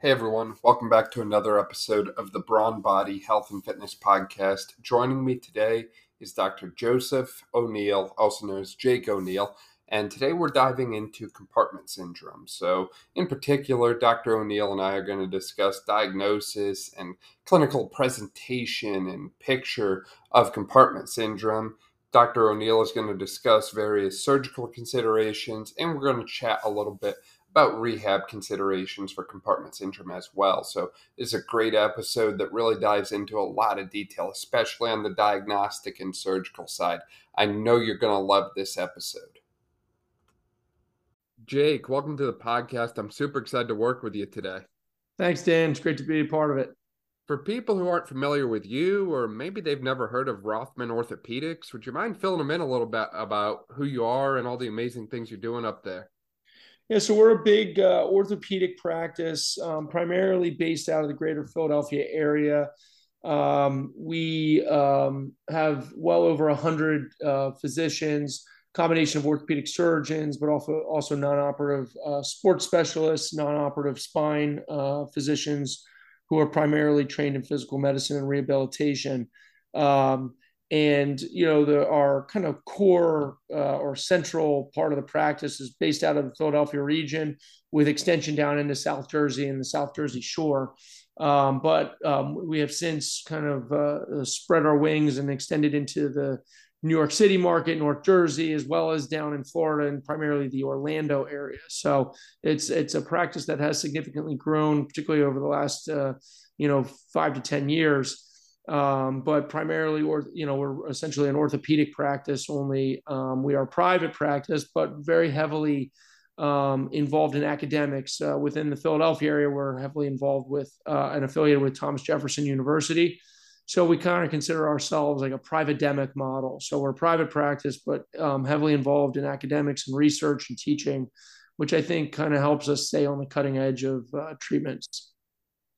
Hey everyone, welcome back to another episode of the Brawn Body Health and Fitness Podcast. Joining me today is Dr. Joseph O'Neil, also known as Jake O'Neil, and today we're diving into compartment syndrome. So, in particular, Dr. O'Neil and I are going to discuss diagnosis and clinical presentation and picture of compartment syndrome. Dr. O'Neil is going to discuss various surgical considerations, and we're going to chat a little bit about rehab considerations for compartment syndrome as well. So, this is a great episode that really dives into a lot of detail, especially on the diagnostic and surgical side. I know you're going to love this episode. Jake, welcome to the podcast. I'm super excited to work with you today. Thanks, Dan. It's great to be a part of it. For people who aren't familiar with you, or maybe they've never heard of Rothman Orthopedics, would you mind filling them in a little bit about who you are and all the amazing things you're doing up there? Yeah, so we're a big uh, orthopedic practice, um, primarily based out of the greater Philadelphia area. Um, we um, have well over 100 uh, physicians, combination of orthopedic surgeons, but also, also non operative uh, sports specialists, non operative spine uh, physicians who are primarily trained in physical medicine and rehabilitation. Um, and you know the our kind of core uh, or central part of the practice is based out of the Philadelphia region with extension down into South Jersey and the South Jersey shore. Um, but um, we have since kind of uh, spread our wings and extended into the New York City market, North Jersey, as well as down in Florida and primarily the Orlando area. So it's it's a practice that has significantly grown, particularly over the last uh, you know five to ten years um, but primarily, or you know, we're essentially an orthopedic practice. Only um, we are private practice, but very heavily um, involved in academics uh, within the Philadelphia area. We're heavily involved with uh, and affiliated with Thomas Jefferson University. So we kind of consider ourselves like a private demic model. So we're private practice, but um, heavily involved in academics and research and teaching, which I think kind of helps us stay on the cutting edge of uh, treatments.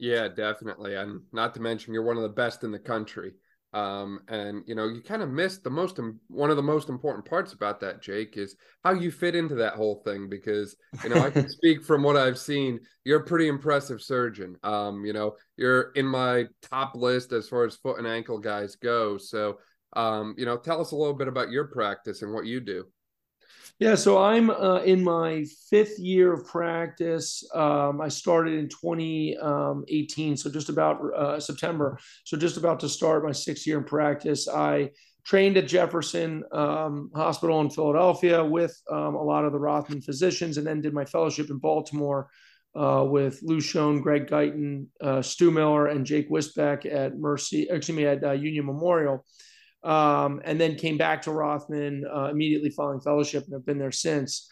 Yeah, definitely. And not to mention, you're one of the best in the country. Um, and you know, you kind of missed the most one of the most important parts about that, Jake, is how you fit into that whole thing. Because you know, I can speak from what I've seen. You're a pretty impressive surgeon. Um, you know, you're in my top list as far as foot and ankle guys go. So, um, you know, tell us a little bit about your practice and what you do. Yeah, so I'm uh, in my fifth year of practice. Um, I started in 2018, so just about uh, September. So just about to start my sixth year in practice. I trained at Jefferson um, Hospital in Philadelphia with um, a lot of the Rothman physicians, and then did my fellowship in Baltimore uh, with Lew Schon, Greg Guyton, uh, Stu Miller, and Jake Wisbeck at Mercy, excuse me, at uh, Union Memorial um, and then came back to Rothman uh, immediately following fellowship and have been there since.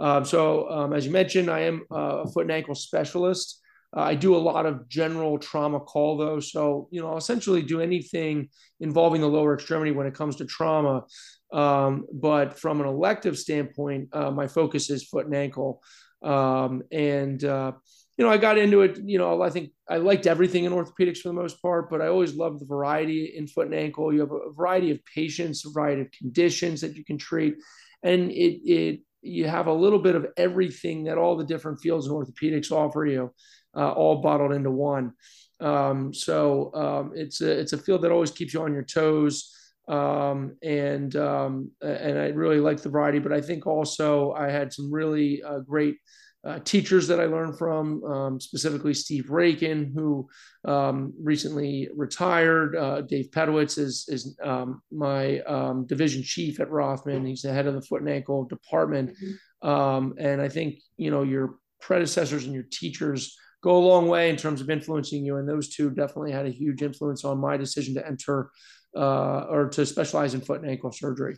Um, so, um, as you mentioned, I am a foot and ankle specialist. Uh, I do a lot of general trauma call, though. So, you know, I'll essentially do anything involving the lower extremity when it comes to trauma. Um, but from an elective standpoint, uh, my focus is foot and ankle. Um, and, uh, you know, I got into it, you know, I think I liked everything in orthopedics for the most part, but I always loved the variety in foot and ankle. You have a variety of patients, a variety of conditions that you can treat. And it, it, you have a little bit of everything that all the different fields in orthopedics offer you, uh, all bottled into one. Um, so um, it's a it's a field that always keeps you on your toes, um, and um, and I really like the variety. But I think also I had some really uh, great uh, teachers that I learned from, um, specifically Steve Raikin, who um, recently retired. Uh, Dave Pedowitz is, is um, my um, division chief at Rothman. He's the head of the foot and ankle department. Mm-hmm. Um, and I think, you know, your predecessors and your teachers go a long way in terms of influencing you. And those two definitely had a huge influence on my decision to enter uh, or to specialize in foot and ankle surgery.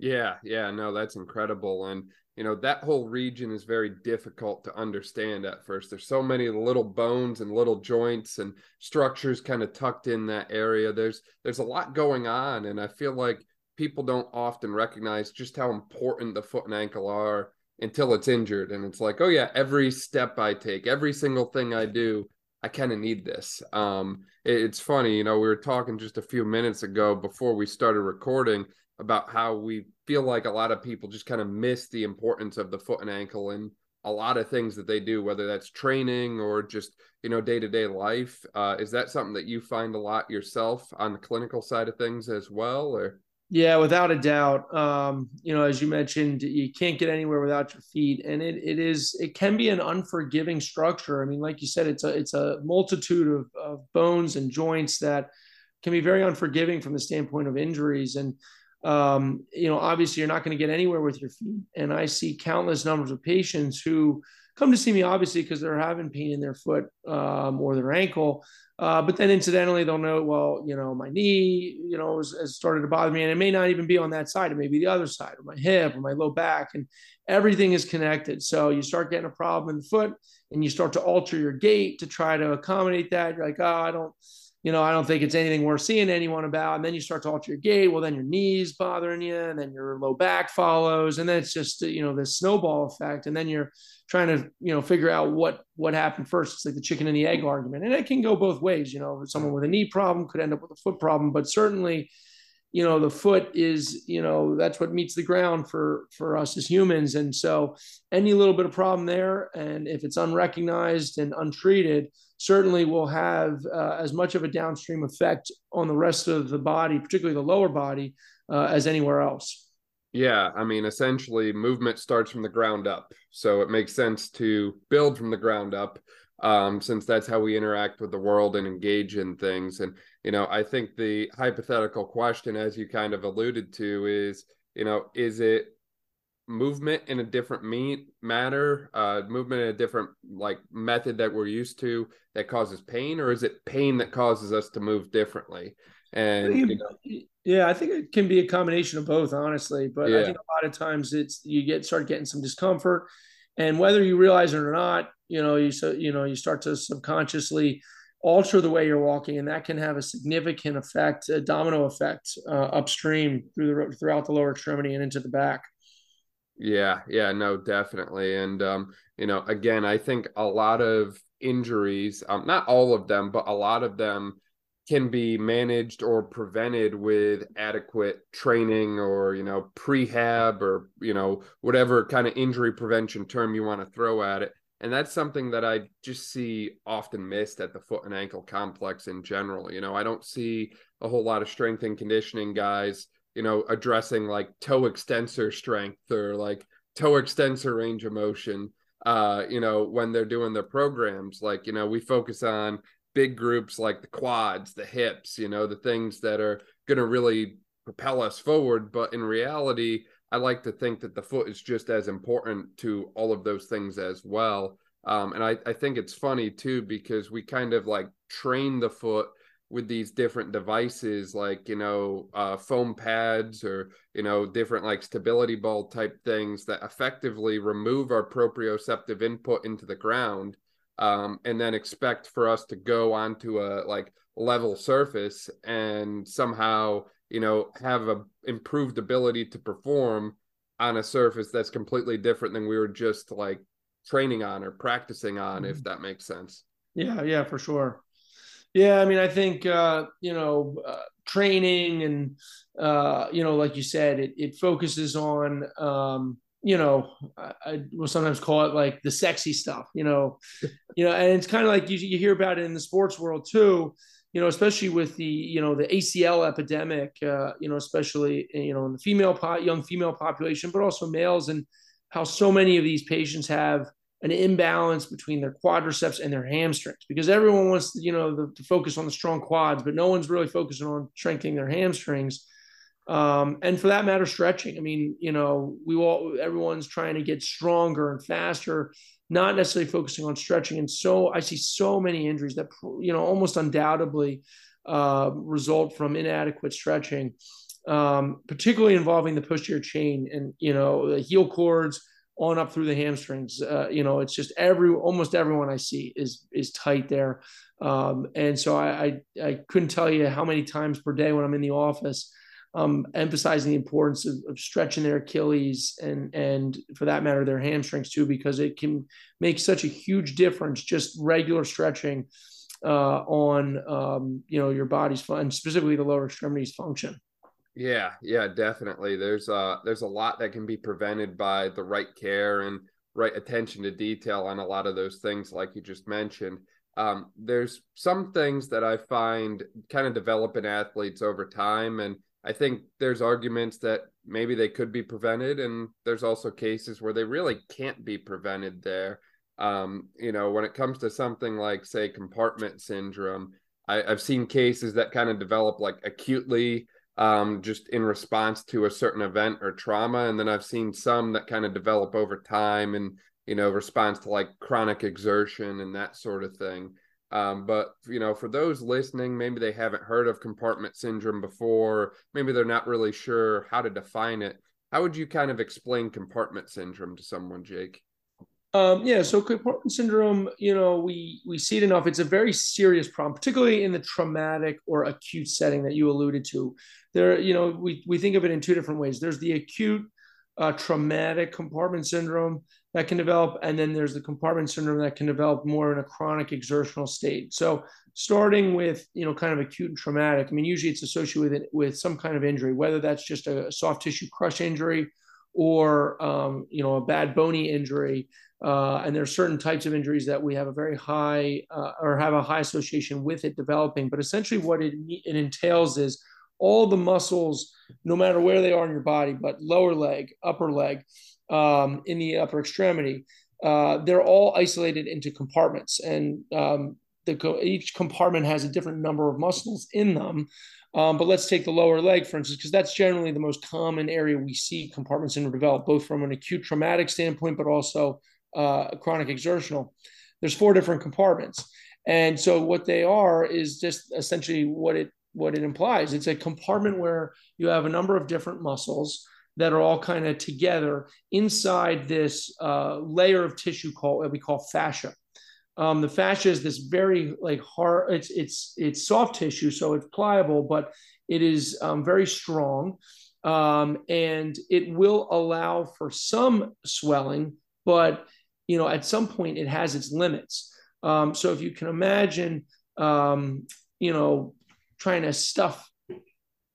Yeah, yeah, no, that's incredible. And you know that whole region is very difficult to understand at first there's so many little bones and little joints and structures kind of tucked in that area there's there's a lot going on and i feel like people don't often recognize just how important the foot and ankle are until it's injured and it's like oh yeah every step i take every single thing i do i kind of need this um it's funny you know we were talking just a few minutes ago before we started recording about how we feel like a lot of people just kind of miss the importance of the foot and ankle and a lot of things that they do, whether that's training or just you know day to day life. Uh, is that something that you find a lot yourself on the clinical side of things as well, or? Yeah, without a doubt. Um, you know, as you mentioned, you can't get anywhere without your feet, and it it is it can be an unforgiving structure. I mean, like you said, it's a it's a multitude of, of bones and joints that can be very unforgiving from the standpoint of injuries. And um, you know, obviously, you're not going to get anywhere with your feet. And I see countless numbers of patients who come to see me obviously because they're having pain in their foot um, or their ankle. Uh, but then incidentally, they'll know, well, you know, my knee, you know, has, has, started to bother me, and it may not even be on that side; it may be the other side, or my hip, or my low back, and everything is connected. So you start getting a problem in the foot, and you start to alter your gait to try to accommodate that. You're like, oh, I don't, you know, I don't think it's anything worth seeing anyone about. And then you start to alter your gait. Well, then your knees bothering you, and then your low back follows, and then it's just you know this snowball effect, and then you're trying to you know figure out what what happened first. It's like the chicken and the egg argument. And it can go both ways you know. Someone with a knee problem could end up with a foot problem but certainly you know the foot is you know that's what meets the ground for for us as humans. And so any little bit of problem there and if it's unrecognized and untreated certainly will have uh, as much of a downstream effect on the rest of the body particularly the lower body uh, as anywhere else yeah, I mean, essentially, movement starts from the ground up. So it makes sense to build from the ground up, um, since that's how we interact with the world and engage in things. And, you know, I think the hypothetical question, as you kind of alluded to, is, you know, is it movement in a different meat matter, uh, movement in a different like method that we're used to that causes pain, or is it pain that causes us to move differently? And you know, yeah, I think it can be a combination of both, honestly. But yeah. I think a lot of times it's you get start getting some discomfort, and whether you realize it or not, you know, you so you know you start to subconsciously alter the way you're walking, and that can have a significant effect, a domino effect uh, upstream through the throughout the lower extremity and into the back. Yeah, yeah, no, definitely, and um, you know, again, I think a lot of injuries, um, not all of them, but a lot of them can be managed or prevented with adequate training or you know prehab or you know whatever kind of injury prevention term you want to throw at it and that's something that i just see often missed at the foot and ankle complex in general you know i don't see a whole lot of strength and conditioning guys you know addressing like toe extensor strength or like toe extensor range of motion uh you know when they're doing their programs like you know we focus on big groups like the quads, the hips, you know, the things that are going to really propel us forward. But in reality, I like to think that the foot is just as important to all of those things as well. Um, and I, I think it's funny too, because we kind of like train the foot with these different devices like you know uh, foam pads or you know different like stability ball type things that effectively remove our proprioceptive input into the ground um, and then expect for us to go onto a like level surface and somehow you know have a improved ability to perform on a surface that's completely different than we were just like training on or practicing on mm-hmm. if that makes sense yeah yeah for sure yeah i mean i think uh you know uh, training and uh you know like you said it, it focuses on um you know, I, I, will sometimes call it like the sexy stuff, you know, you know, and it's kind of like you, you hear about it in the sports world too, you know, especially with the, you know, the ACL epidemic, uh, you know, especially, you know, in the female, po- young female population, but also males and how so many of these patients have an imbalance between their quadriceps and their hamstrings because everyone wants, you know, the, to focus on the strong quads, but no one's really focusing on strengthening their hamstrings um, and for that matter, stretching. I mean, you know, we all everyone's trying to get stronger and faster, not necessarily focusing on stretching. And so I see so many injuries that you know almost undoubtedly uh, result from inadequate stretching, um, particularly involving the posterior chain and you know the heel cords on up through the hamstrings. Uh, you know, it's just every almost everyone I see is is tight there. Um, and so I, I I couldn't tell you how many times per day when I'm in the office um, emphasizing the importance of, of, stretching their Achilles and and for that matter their hamstrings too, because it can make such a huge difference. Just regular stretching uh, on um, you know your body's fun, specifically the lower extremities function. Yeah, yeah, definitely. There's uh there's a lot that can be prevented by the right care and right attention to detail on a lot of those things, like you just mentioned. Um, there's some things that I find kind of develop in athletes over time, and I think there's arguments that maybe they could be prevented, and there's also cases where they really can't be prevented there. Um, you know, when it comes to something like, say, compartment syndrome, I, have seen cases that kind of develop like acutely, um, just in response to a certain event or trauma, and then I've seen some that kind of develop over time and you know response to like chronic exertion and that sort of thing. Um, but you know, for those listening, maybe they haven't heard of compartment syndrome before. Maybe they're not really sure how to define it. How would you kind of explain compartment syndrome to someone, Jake? Um, yeah, so compartment syndrome, you know, we we see it enough. It's a very serious problem, particularly in the traumatic or acute setting that you alluded to. There, you know, we we think of it in two different ways. There's the acute uh, traumatic compartment syndrome that can develop, and then there's the compartment syndrome that can develop more in a chronic exertional state. So, starting with you know kind of acute and traumatic, I mean, usually it's associated with with some kind of injury, whether that's just a soft tissue crush injury or um, you know a bad bony injury. Uh, and there are certain types of injuries that we have a very high uh, or have a high association with it developing. But essentially, what it, it entails is all the muscles, no matter where they are in your body, but lower leg, upper leg, um, in the upper extremity, uh, they're all isolated into compartments, and um, the, each compartment has a different number of muscles in them. Um, but let's take the lower leg, for instance, because that's generally the most common area we see compartment syndrome develop, both from an acute traumatic standpoint, but also uh, chronic exertional. There's four different compartments, and so what they are is just essentially what it what it implies. It's a compartment where you have a number of different muscles that are all kind of together inside this uh, layer of tissue called what we call fascia. Um, the fascia is this very like hard. It's it's it's soft tissue, so it's pliable, but it is um, very strong, um, and it will allow for some swelling, but you know at some point it has its limits. Um, so if you can imagine, um, you know, trying to stuff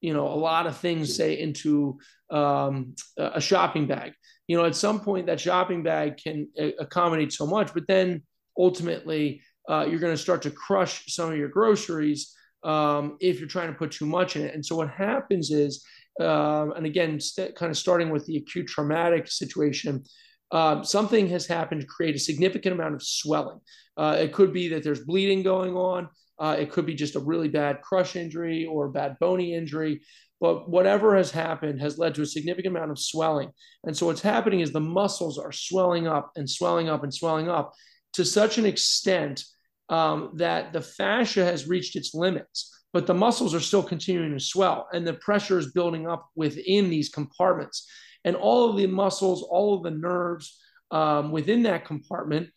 you know a lot of things say into um, a shopping bag you know at some point that shopping bag can accommodate so much but then ultimately uh, you're going to start to crush some of your groceries um, if you're trying to put too much in it and so what happens is uh, and again st- kind of starting with the acute traumatic situation uh, something has happened to create a significant amount of swelling. Uh, it could be that there's bleeding going on. Uh, it could be just a really bad crush injury or bad bony injury. But whatever has happened has led to a significant amount of swelling. And so what's happening is the muscles are swelling up and swelling up and swelling up to such an extent um, that the fascia has reached its limits, but the muscles are still continuing to swell and the pressure is building up within these compartments. And all of the muscles, all of the nerves um, within that compartment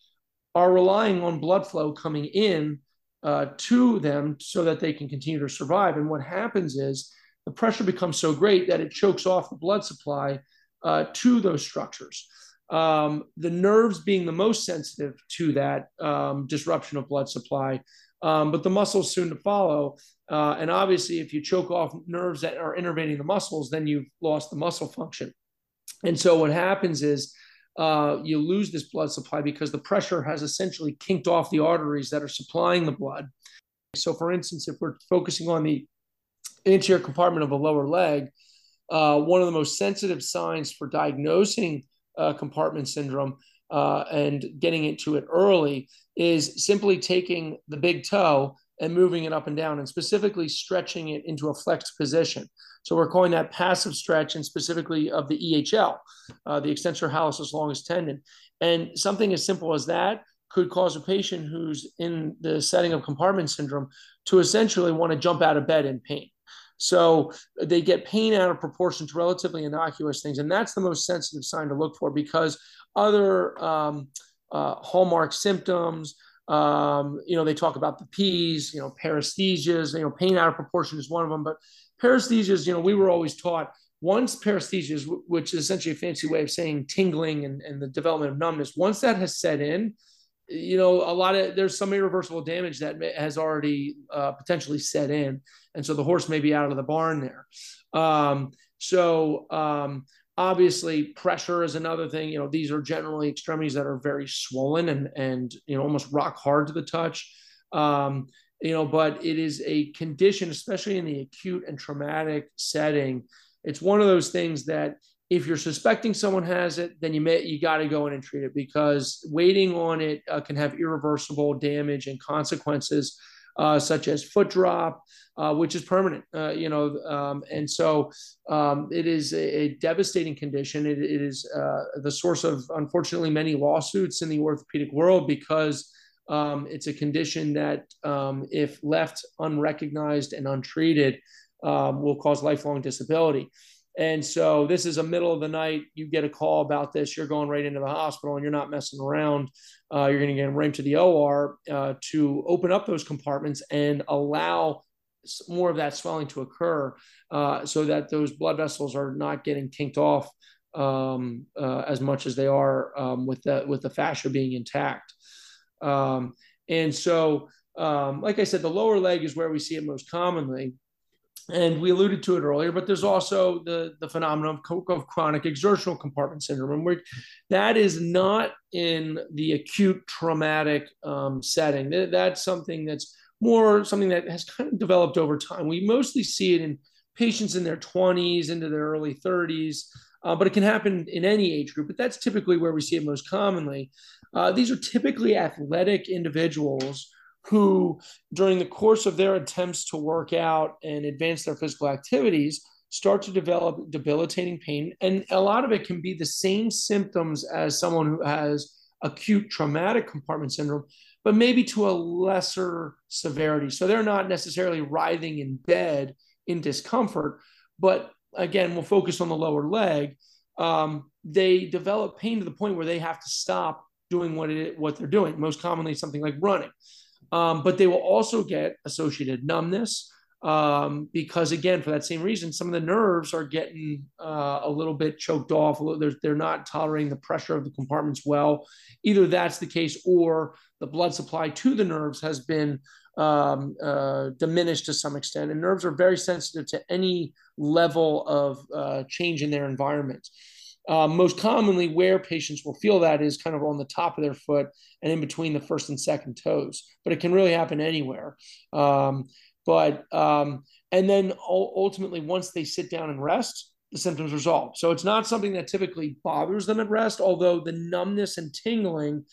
are relying on blood flow coming in uh, to them so that they can continue to survive. And what happens is the pressure becomes so great that it chokes off the blood supply uh, to those structures. Um, the nerves being the most sensitive to that um, disruption of blood supply, um, but the muscles soon to follow. Uh, and obviously, if you choke off nerves that are innervating the muscles, then you've lost the muscle function. And so what happens is uh, you lose this blood supply because the pressure has essentially kinked off the arteries that are supplying the blood. So, for instance, if we're focusing on the anterior compartment of a lower leg, uh, one of the most sensitive signs for diagnosing uh, compartment syndrome uh, and getting into it early is simply taking the big toe and moving it up and down, and specifically stretching it into a flexed position. So we're calling that passive stretch, and specifically of the EHL, uh, the extensor hallucis longus tendon. And something as simple as that could cause a patient who's in the setting of compartment syndrome to essentially want to jump out of bed in pain. So they get pain out of proportion to relatively innocuous things, and that's the most sensitive sign to look for because other um, uh, hallmark symptoms. Um, you know, they talk about the P's, you know, paresthesias, you know, pain out of proportion is one of them, but paresthesias, you know, we were always taught once paresthesias, which is essentially a fancy way of saying tingling and, and the development of numbness, once that has set in, you know, a lot of there's some irreversible damage that has already uh, potentially set in, and so the horse may be out of the barn there. Um, so um, obviously pressure is another thing. You know these are generally extremities that are very swollen and and you know almost rock hard to the touch. Um, you know but it is a condition especially in the acute and traumatic setting it's one of those things that if you're suspecting someone has it then you may you got to go in and treat it because waiting on it uh, can have irreversible damage and consequences uh, such as foot drop, uh, which is permanent, uh, you know, um, and so um, it is a, a devastating condition. it, it is uh, the source of, unfortunately, many lawsuits in the orthopedic world because um, it's a condition that, um, if left unrecognized and untreated, um, will cause lifelong disability. And so this is a middle of the night. You get a call about this. You're going right into the hospital and you're not messing around. Uh, you're going to get right to the OR uh, to open up those compartments and allow more of that swelling to occur uh, so that those blood vessels are not getting kinked off um, uh, as much as they are um, with the with the fascia being intact. Um, and so, um, like I said, the lower leg is where we see it most commonly and we alluded to it earlier, but there's also the, the phenomenon of, of chronic exertional compartment syndrome, where that is not in the acute traumatic um, setting. That's something that's more something that has kind of developed over time. We mostly see it in patients in their 20s into their early 30s, uh, but it can happen in any age group. But that's typically where we see it most commonly. Uh, these are typically athletic individuals who, during the course of their attempts to work out and advance their physical activities, start to develop debilitating pain. And a lot of it can be the same symptoms as someone who has acute traumatic compartment syndrome, but maybe to a lesser severity. So they're not necessarily writhing in bed in discomfort, but again, we'll focus on the lower leg. Um, they develop pain to the point where they have to stop doing what it what they're doing. Most commonly, something like running um, but they will also get associated numbness um, because again for that same reason some of the nerves are getting uh, a little bit choked off they're, they're not tolerating the pressure of the compartments well either that's the case or the blood supply to the nerves has been um, uh, diminished to some extent and nerves are very sensitive to any level of uh, change in their environment uh, most commonly, where patients will feel that is kind of on the top of their foot and in between the first and second toes, but it can really happen anywhere. Um, but um, and then ultimately, once they sit down and rest, the symptoms resolve. So it's not something that typically bothers them at rest, although the numbness and tingling,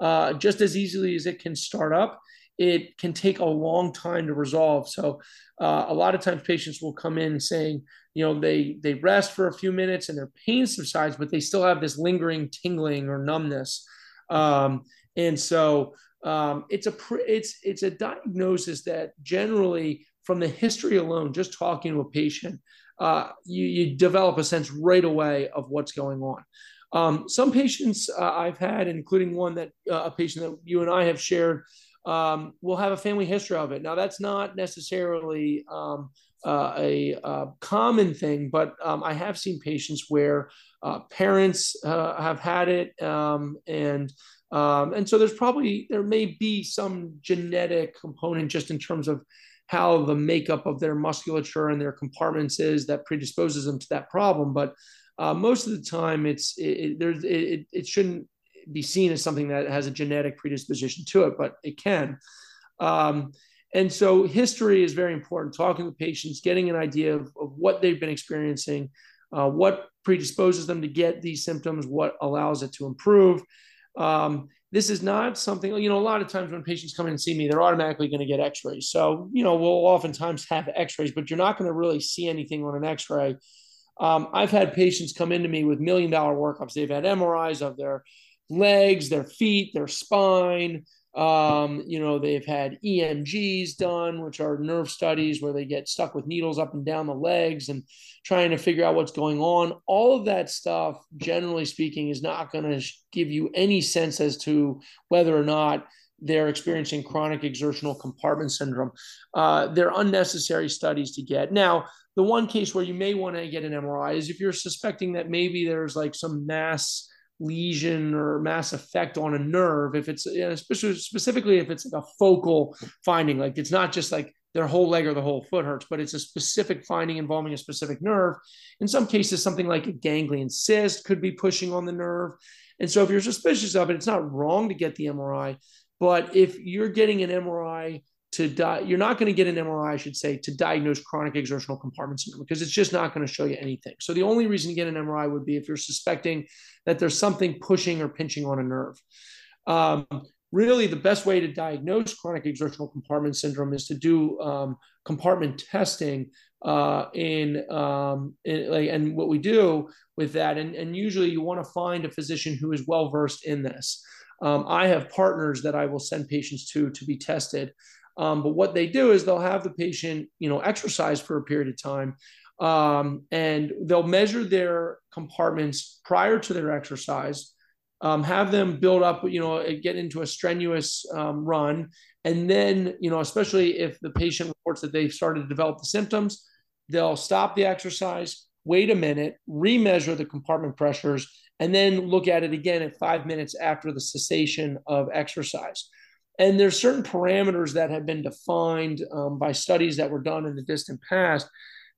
uh, just as easily as it can start up, it can take a long time to resolve. So uh, a lot of times patients will come in saying, you know they they rest for a few minutes and their pain subsides but they still have this lingering tingling or numbness um, and so um, it's a it's it's a diagnosis that generally from the history alone just talking to a patient uh, you, you develop a sense right away of what's going on um, some patients uh, i've had including one that uh, a patient that you and i have shared um, will have a family history of it now that's not necessarily um, uh, a, a, uh, common thing, but um, I have seen patients where uh, parents uh, have had it, um, and um, and so there's probably there may be some genetic component just in terms of how the makeup of their musculature and their compartments is that predisposes them to that problem. But uh, most of the time, it's it, it, it, it shouldn't be seen as something that has a genetic predisposition to it, but it can. Um, and so history is very important, talking with patients, getting an idea of, of what they've been experiencing, uh, what predisposes them to get these symptoms, what allows it to improve. Um, this is not something, you know, a lot of times when patients come in and see me, they're automatically going to get x rays. So, you know, we'll oftentimes have x rays, but you're not going to really see anything on an x ray. Um, I've had patients come into me with million dollar workups. They've had MRIs of their legs, their feet, their spine, um, you know, they've had EMGs done, which are nerve studies where they get stuck with needles up and down the legs and trying to figure out what's going on. All of that stuff, generally speaking, is not going to give you any sense as to whether or not they're experiencing chronic exertional compartment syndrome. Uh, they're unnecessary studies to get. Now, the one case where you may want to get an MRI is if you're suspecting that maybe there's like some mass lesion or mass effect on a nerve if it's especially specifically if it's like a focal finding like it's not just like their whole leg or the whole foot hurts, but it's a specific finding involving a specific nerve. In some cases, something like a ganglion cyst could be pushing on the nerve. And so if you're suspicious of it, it's not wrong to get the MRI. But if you're getting an MRI to die, you're not going to get an MRI, I should say, to diagnose chronic exertional compartment syndrome because it's just not going to show you anything. So the only reason to get an MRI would be if you're suspecting that there's something pushing or pinching on a nerve. Um, really, the best way to diagnose chronic exertional compartment syndrome is to do um, compartment testing uh, in, um, in like, and what we do with that, and, and usually you want to find a physician who is well versed in this. Um, I have partners that I will send patients to to be tested. Um, but what they do is they'll have the patient, you know, exercise for a period of time, um, and they'll measure their compartments prior to their exercise, um, have them build up, you know, get into a strenuous um, run, and then, you know, especially if the patient reports that they've started to develop the symptoms, they'll stop the exercise, wait a minute, remeasure the compartment pressures, and then look at it again at five minutes after the cessation of exercise. And there's certain parameters that have been defined um, by studies that were done in the distant past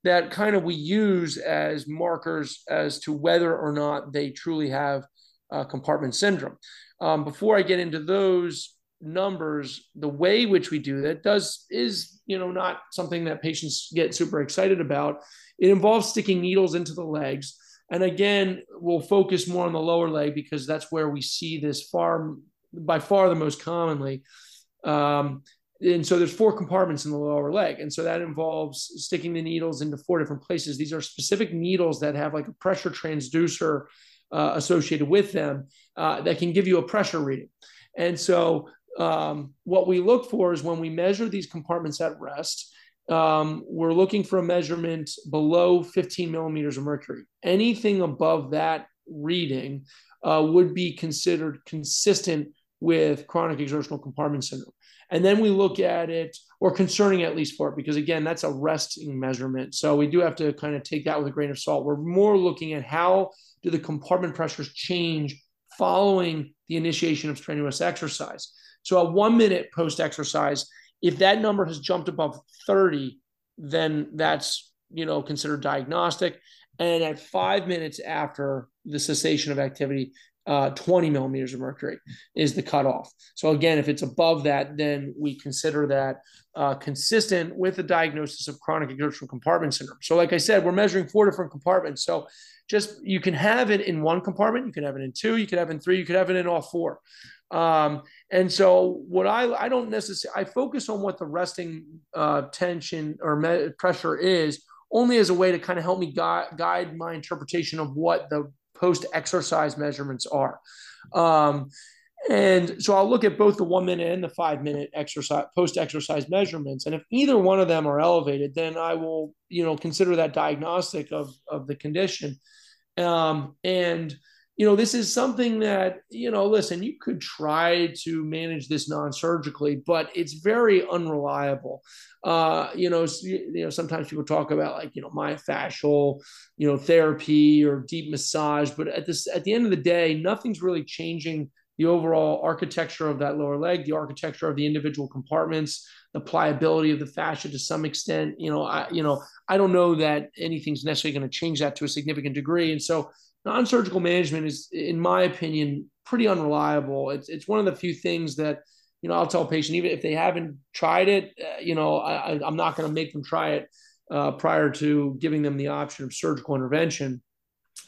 that kind of we use as markers as to whether or not they truly have uh, compartment syndrome. Um, before I get into those numbers, the way which we do that does is you know not something that patients get super excited about. It involves sticking needles into the legs. And again, we'll focus more on the lower leg because that's where we see this far by far the most commonly. Um, and so there's four compartments in the lower leg. And so that involves sticking the needles into four different places. These are specific needles that have like a pressure transducer uh, associated with them uh, that can give you a pressure reading. And so um, what we look for is when we measure these compartments at rest um, we're looking for a measurement below 15 millimeters of mercury. Anything above that reading uh, would be considered consistent with chronic exertional compartment syndrome. And then we look at it, or concerning at least for it, because again, that's a resting measurement. So we do have to kind of take that with a grain of salt. We're more looking at how do the compartment pressures change following the initiation of strenuous exercise. So a one minute post exercise, if that number has jumped above 30, then that's you know considered diagnostic. And at five minutes after the cessation of activity, uh, 20 millimeters of mercury is the cutoff. So again, if it's above that, then we consider that uh, consistent with the diagnosis of chronic exertional compartment syndrome. So like I said, we're measuring four different compartments. So just you can have it in one compartment, you can have it in two, you can have it in three, you could have it in all four. Um, and so what I I don't necessarily I focus on what the resting uh, tension or me- pressure is only as a way to kind of help me guide, guide my interpretation of what the post exercise measurements are. Um, and so I'll look at both the one minute and the five minute exercise post exercise measurements. And if either one of them are elevated, then I will, you know, consider that diagnostic of, of the condition. Um, and you know, this is something that, you know, listen, you could try to manage this non-surgically, but it's very unreliable. Uh, you know, you know, sometimes people talk about like, you know, myofascial, you know, therapy or deep massage, but at this, at the end of the day, nothing's really changing the overall architecture of that lower leg, the architecture of the individual compartments, the pliability of the fascia to some extent. You know, I, you know, I don't know that anything's necessarily going to change that to a significant degree. And so non-surgical management is, in my opinion, pretty unreliable. It's it's one of the few things that you know I'll tell a patient even if they haven't tried it, uh, you know I, I'm not going to make them try it uh, prior to giving them the option of surgical intervention.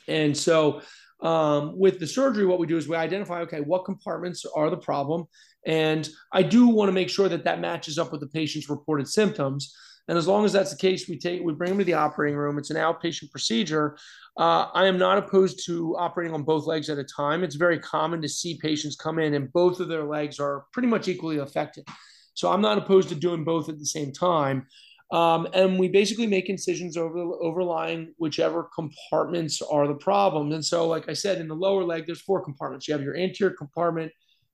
And so um, with the surgery, what we do is we identify okay what compartments are the problem, and I do want to make sure that that matches up with the patient's reported symptoms. And as long as that's the case, we take we bring them to the operating room. It's an outpatient procedure. Uh, I am not opposed to operating on both legs at a time. It's very common to see patients come in and both of their legs are pretty much equally affected. So I'm not opposed to doing both at the same time. Um, and we basically make incisions over overlying whichever compartments are the problem. And so, like I said, in the lower leg, there's four compartments. You have your anterior compartment,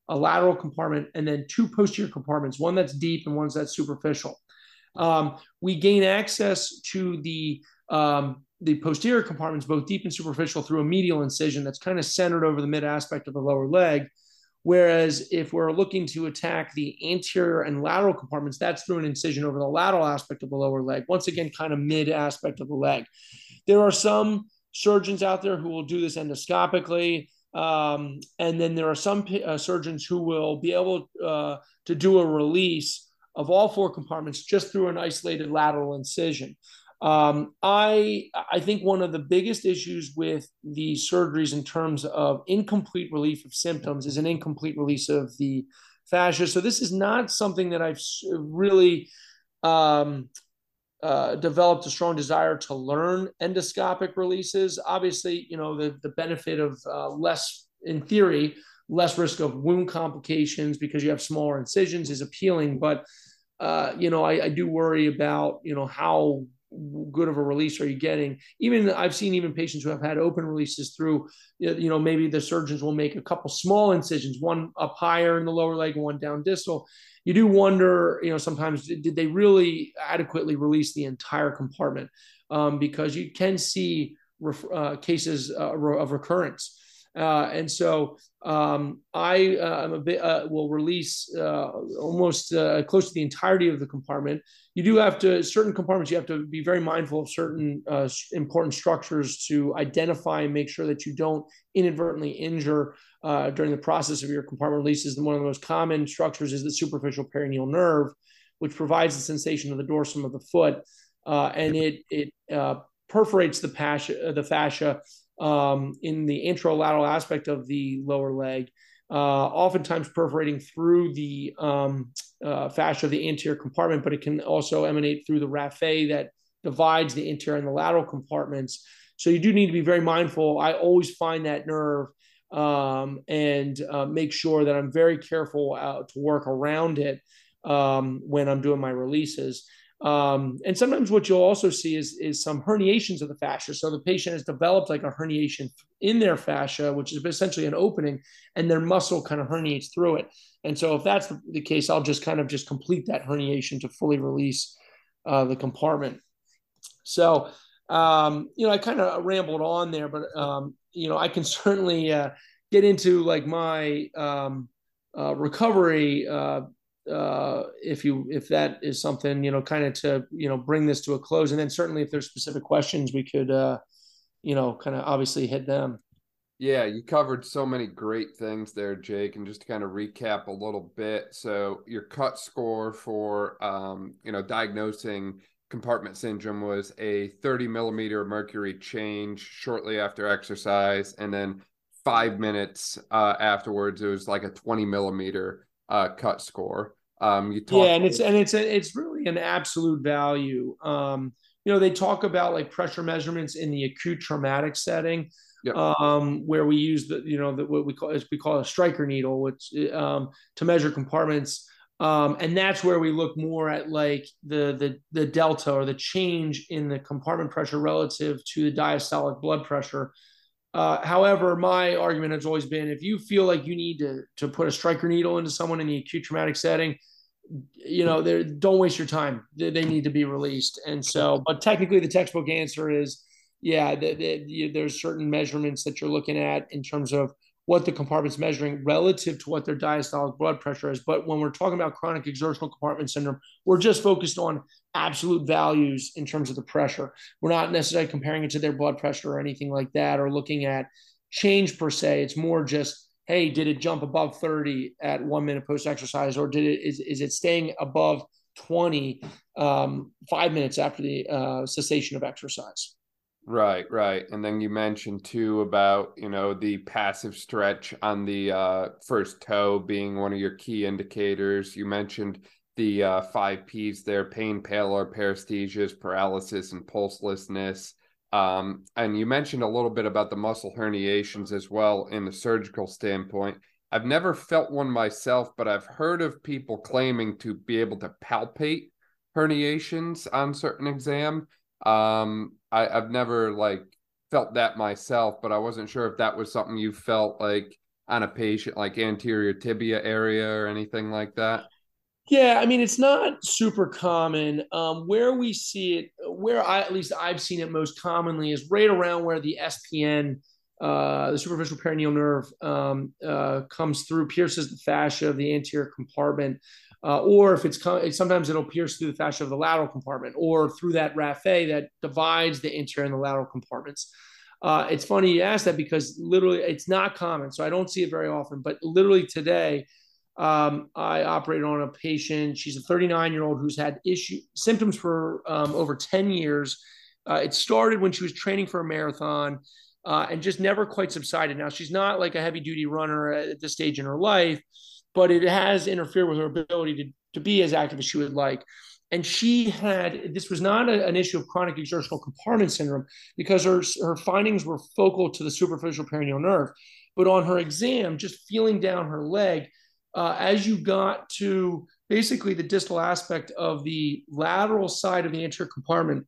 a lateral compartment, and then two posterior compartments. One that's deep and one that's superficial. Um, we gain access to the um, the posterior compartments, both deep and superficial, through a medial incision that's kind of centered over the mid aspect of the lower leg. Whereas if we're looking to attack the anterior and lateral compartments, that's through an incision over the lateral aspect of the lower leg. Once again, kind of mid aspect of the leg. There are some surgeons out there who will do this endoscopically. Um, and then there are some uh, surgeons who will be able uh, to do a release of all four compartments just through an isolated lateral incision. Um, I I think one of the biggest issues with the surgeries in terms of incomplete relief of symptoms is an incomplete release of the fascia. So this is not something that I've really um, uh, developed a strong desire to learn endoscopic releases. Obviously, you know the the benefit of uh, less, in theory, less risk of wound complications because you have smaller incisions is appealing, but uh, you know I, I do worry about you know how good of a release are you getting? Even I've seen even patients who have had open releases through, you know, maybe the surgeons will make a couple small incisions, one up higher in the lower leg one down distal. You do wonder, you know, sometimes did they really adequately release the entire compartment? Um, because you can see uh, cases uh, of recurrence. Uh, and so um, I uh, am a bit uh, will release uh, almost uh, close to the entirety of the compartment. You do have to certain compartments. You have to be very mindful of certain uh, important structures to identify and make sure that you don't inadvertently injure during the process of your compartment releases. And one of the most common structures is the superficial peroneal nerve, which provides the sensation of the dorsum of the foot, and it it perforates the the fascia um, in the anterolateral aspect of the lower leg, uh, oftentimes perforating through the um, uh, fascia of the anterior compartment, but it can also emanate through the raphe that divides the anterior and the lateral compartments. So you do need to be very mindful. I always find that nerve um, and uh, make sure that I'm very careful uh, to work around it um, when I'm doing my releases. Um, and sometimes what you'll also see is, is some herniations of the fascia. So the patient has developed like a herniation in their fascia, which is essentially an opening, and their muscle kind of herniates through it. And so if that's the, case, I'll just kind of just complete that herniation to fully release uh, the compartment. So, um, you know, I kind of rambled on there, but, um, you know, I can certainly uh, get into like my um, uh, recovery uh, if you if that is something you know kind of to you know bring this to a close. And then certainly if there's specific questions we could uh you know kind of obviously hit them. Yeah you covered so many great things there jake. And just to kind of recap a little bit so your cut score for um you know diagnosing compartment syndrome was a 30 millimeter mercury change shortly after exercise and then five minutes uh afterwards it was like a 20 millimeter uh, cut score. Um, you talk- yeah, and it's and it's it's really an absolute value. Um, you know, they talk about like pressure measurements in the acute traumatic setting, yep. um, where we use the you know the, what we call as we call a Stryker needle, which um, to measure compartments. Um, and that's where we look more at like the the the delta or the change in the compartment pressure relative to the diastolic blood pressure uh, however, my argument has always been if you feel like you need to to put a Stryker needle into someone in the acute traumatic setting, you know, don't waste your time. They, they, need to be released. And so, but technically, the textbook answer is, yeah, the, the, there's certain measurements that you're looking at in terms of what the compartment's measuring relative to what their diastolic blood pressure is. But when we're talking about chronic exertional compartment syndrome, we're just focused on absolute values in terms of the pressure. We're not necessarily comparing it to their blood pressure or anything like that or looking at change per se. It's more just, hey, did it jump above 30 at one minute post exercise or did it is, is it staying above 20 um, five minutes after the uh, cessation of exercise? Right, right. And then you mentioned too about, you know, the passive stretch on the uh, first toe being one of your key indicators. You mentioned the uh, five P's there pain, pallor, paresthesias, paralysis, and pulselessness. Um, and you mentioned a little bit about the muscle herniations as well in the surgical standpoint. I've never felt one myself, but I've heard of people claiming to be able to palpate herniations on certain exam. Um, I, I've never like felt that myself, but I wasn't sure if that was something you felt like on a patient, like anterior tibia area or anything like that. Yeah, I mean it's not super common. Um, where we see it, where I at least I've seen it most commonly is right around where the SPN uh, the superficial peroneal nerve um, uh, comes through, pierces the fascia of the anterior compartment, uh, or if it's sometimes it'll pierce through the fascia of the lateral compartment, or through that raphe that divides the anterior and the lateral compartments. Uh, it's funny you ask that because literally it's not common, so I don't see it very often. But literally today, um, I operated on a patient. She's a 39 year old who's had issue symptoms for um, over 10 years. Uh, it started when she was training for a marathon uh, and just never quite subsided. Now, she's not like a heavy duty runner at this stage in her life, but it has interfered with her ability to, to be as active as she would like. And she had this was not a, an issue of chronic exertional compartment syndrome because her, her findings were focal to the superficial peroneal nerve. But on her exam, just feeling down her leg, uh, as you got to basically the distal aspect of the lateral side of the anterior compartment,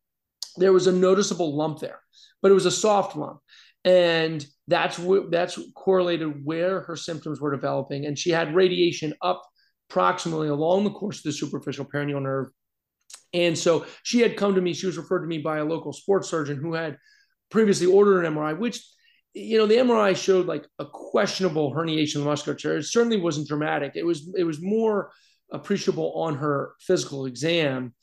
there was a noticeable lump there, but it was a soft lump and that's what that's correlated where her symptoms were developing. And she had radiation up proximally along the course of the superficial peroneal nerve. And so she had come to me she was referred to me by a local sports surgeon who had previously ordered an mri which you know the mri showed like a questionable herniation of the musculature. It certainly wasn't dramatic. It was it was more appreciable on her physical exam.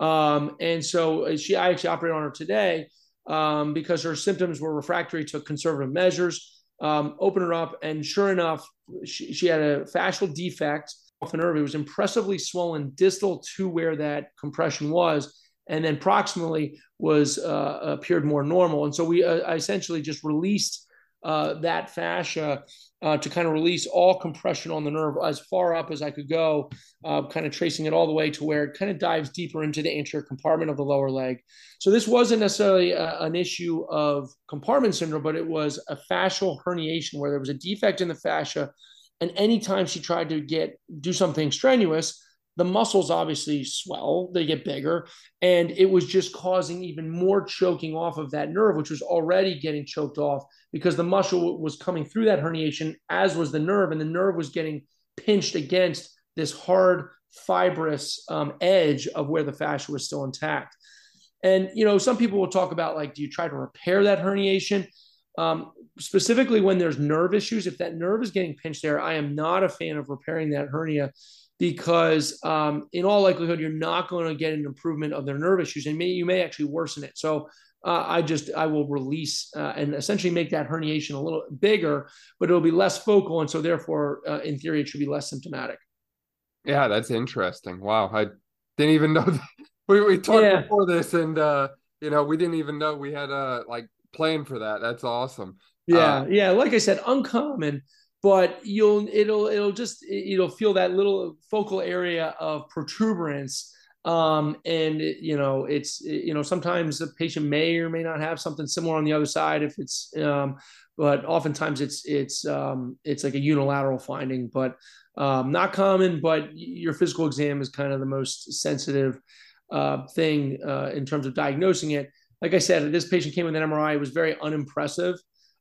Um, and so uh, she i actually operated on her today um, because her symptoms were refractory to conservative measures. Um, open her up, and sure enough, she, she had a fascial defect off the nerve. It was impressively swollen distal to where that compression was, and then proximally was uh, appeared more normal. And so we uh, essentially just released uh, that fascia uh, to kind of release all compression on the nerve as far up as I could go, uh, kind of tracing it all the way to where it kind of dives deeper into the anterior compartment of the lower leg. So this wasn't necessarily a, an issue of compartment syndrome, but it was a fascial herniation where there was a defect in the fascia. And anytime she tried to get do something strenuous, the muscles obviously swell, they get bigger, and it was just causing even more choking off of that nerve, which was already getting choked off because the muscle was coming through that herniation, as was the nerve, and the nerve was getting pinched against this hard, fibrous um, edge of where the fascia was still intact. And you know, some people will talk about like, do you try to repair that herniation? Um, specifically when there's nerve issues, if that nerve is getting pinched there, I am not a fan of repairing that hernia because um, in all likelihood you're not going to get an improvement of their nerve issues and may, you may actually worsen it. So uh, i just i will release uh, and essentially make that herniation a little bigger but it'll be less focal and so therefore uh, in theory it should be less symptomatic. Yeah that's interesting. Wow i didn't even know that. we, we talked yeah. before this and uh you know we didn't even know we had a like plan for that. That's awesome. Yeah uh, yeah like i said uncommon but you'll it'll it'll just it'll feel that little focal area of protuberance um, and it, you know it's you know sometimes the patient may or may not have something similar on the other side if it's um, but oftentimes it's it's um, it's like a unilateral finding but um, not common but your physical exam is kind of the most sensitive uh, thing uh, in terms of diagnosing it. Like i said this patient came with an mri it was very unimpressive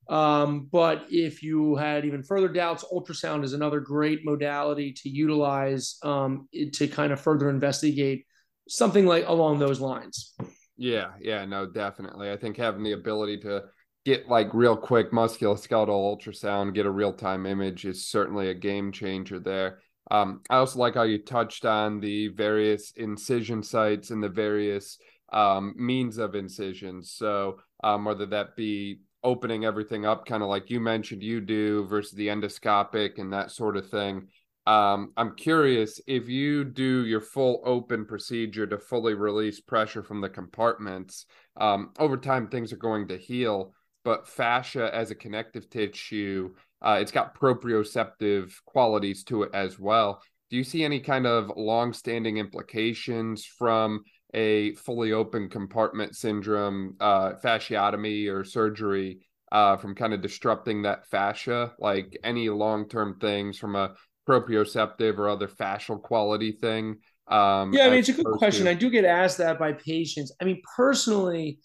um, but if you had even further doubts, ultrasound is another great modality to utilize um, to kind of further investigate something like along those lines. Yeah, yeah, no, definitely. I think having the ability to get like real quick musculoskeletal ultrasound, get a real time image is certainly a game changer there. Um, I also like how you touched on the various incision sites and the various um, means of incisions. So, um, whether that be opening everything up, kind of like you mentioned you do, versus the endoscopic and that sort of thing. Um, I'm curious if you do your full open procedure to fully release pressure from the compartments. Um, over time, things are going to heal, but fascia as a connective tissue, uh, it's got proprioceptive qualities to it as well. Do you see any kind of long-standing implications from a fully open compartment syndrome, uh, fasciotomy or surgery uh, from kind of disrupting that fascia, like any long term things from a proprioceptive or other fascial quality thing? Um, yeah, I mean, it's a good question. To... I do get asked that by patients. I mean, personally,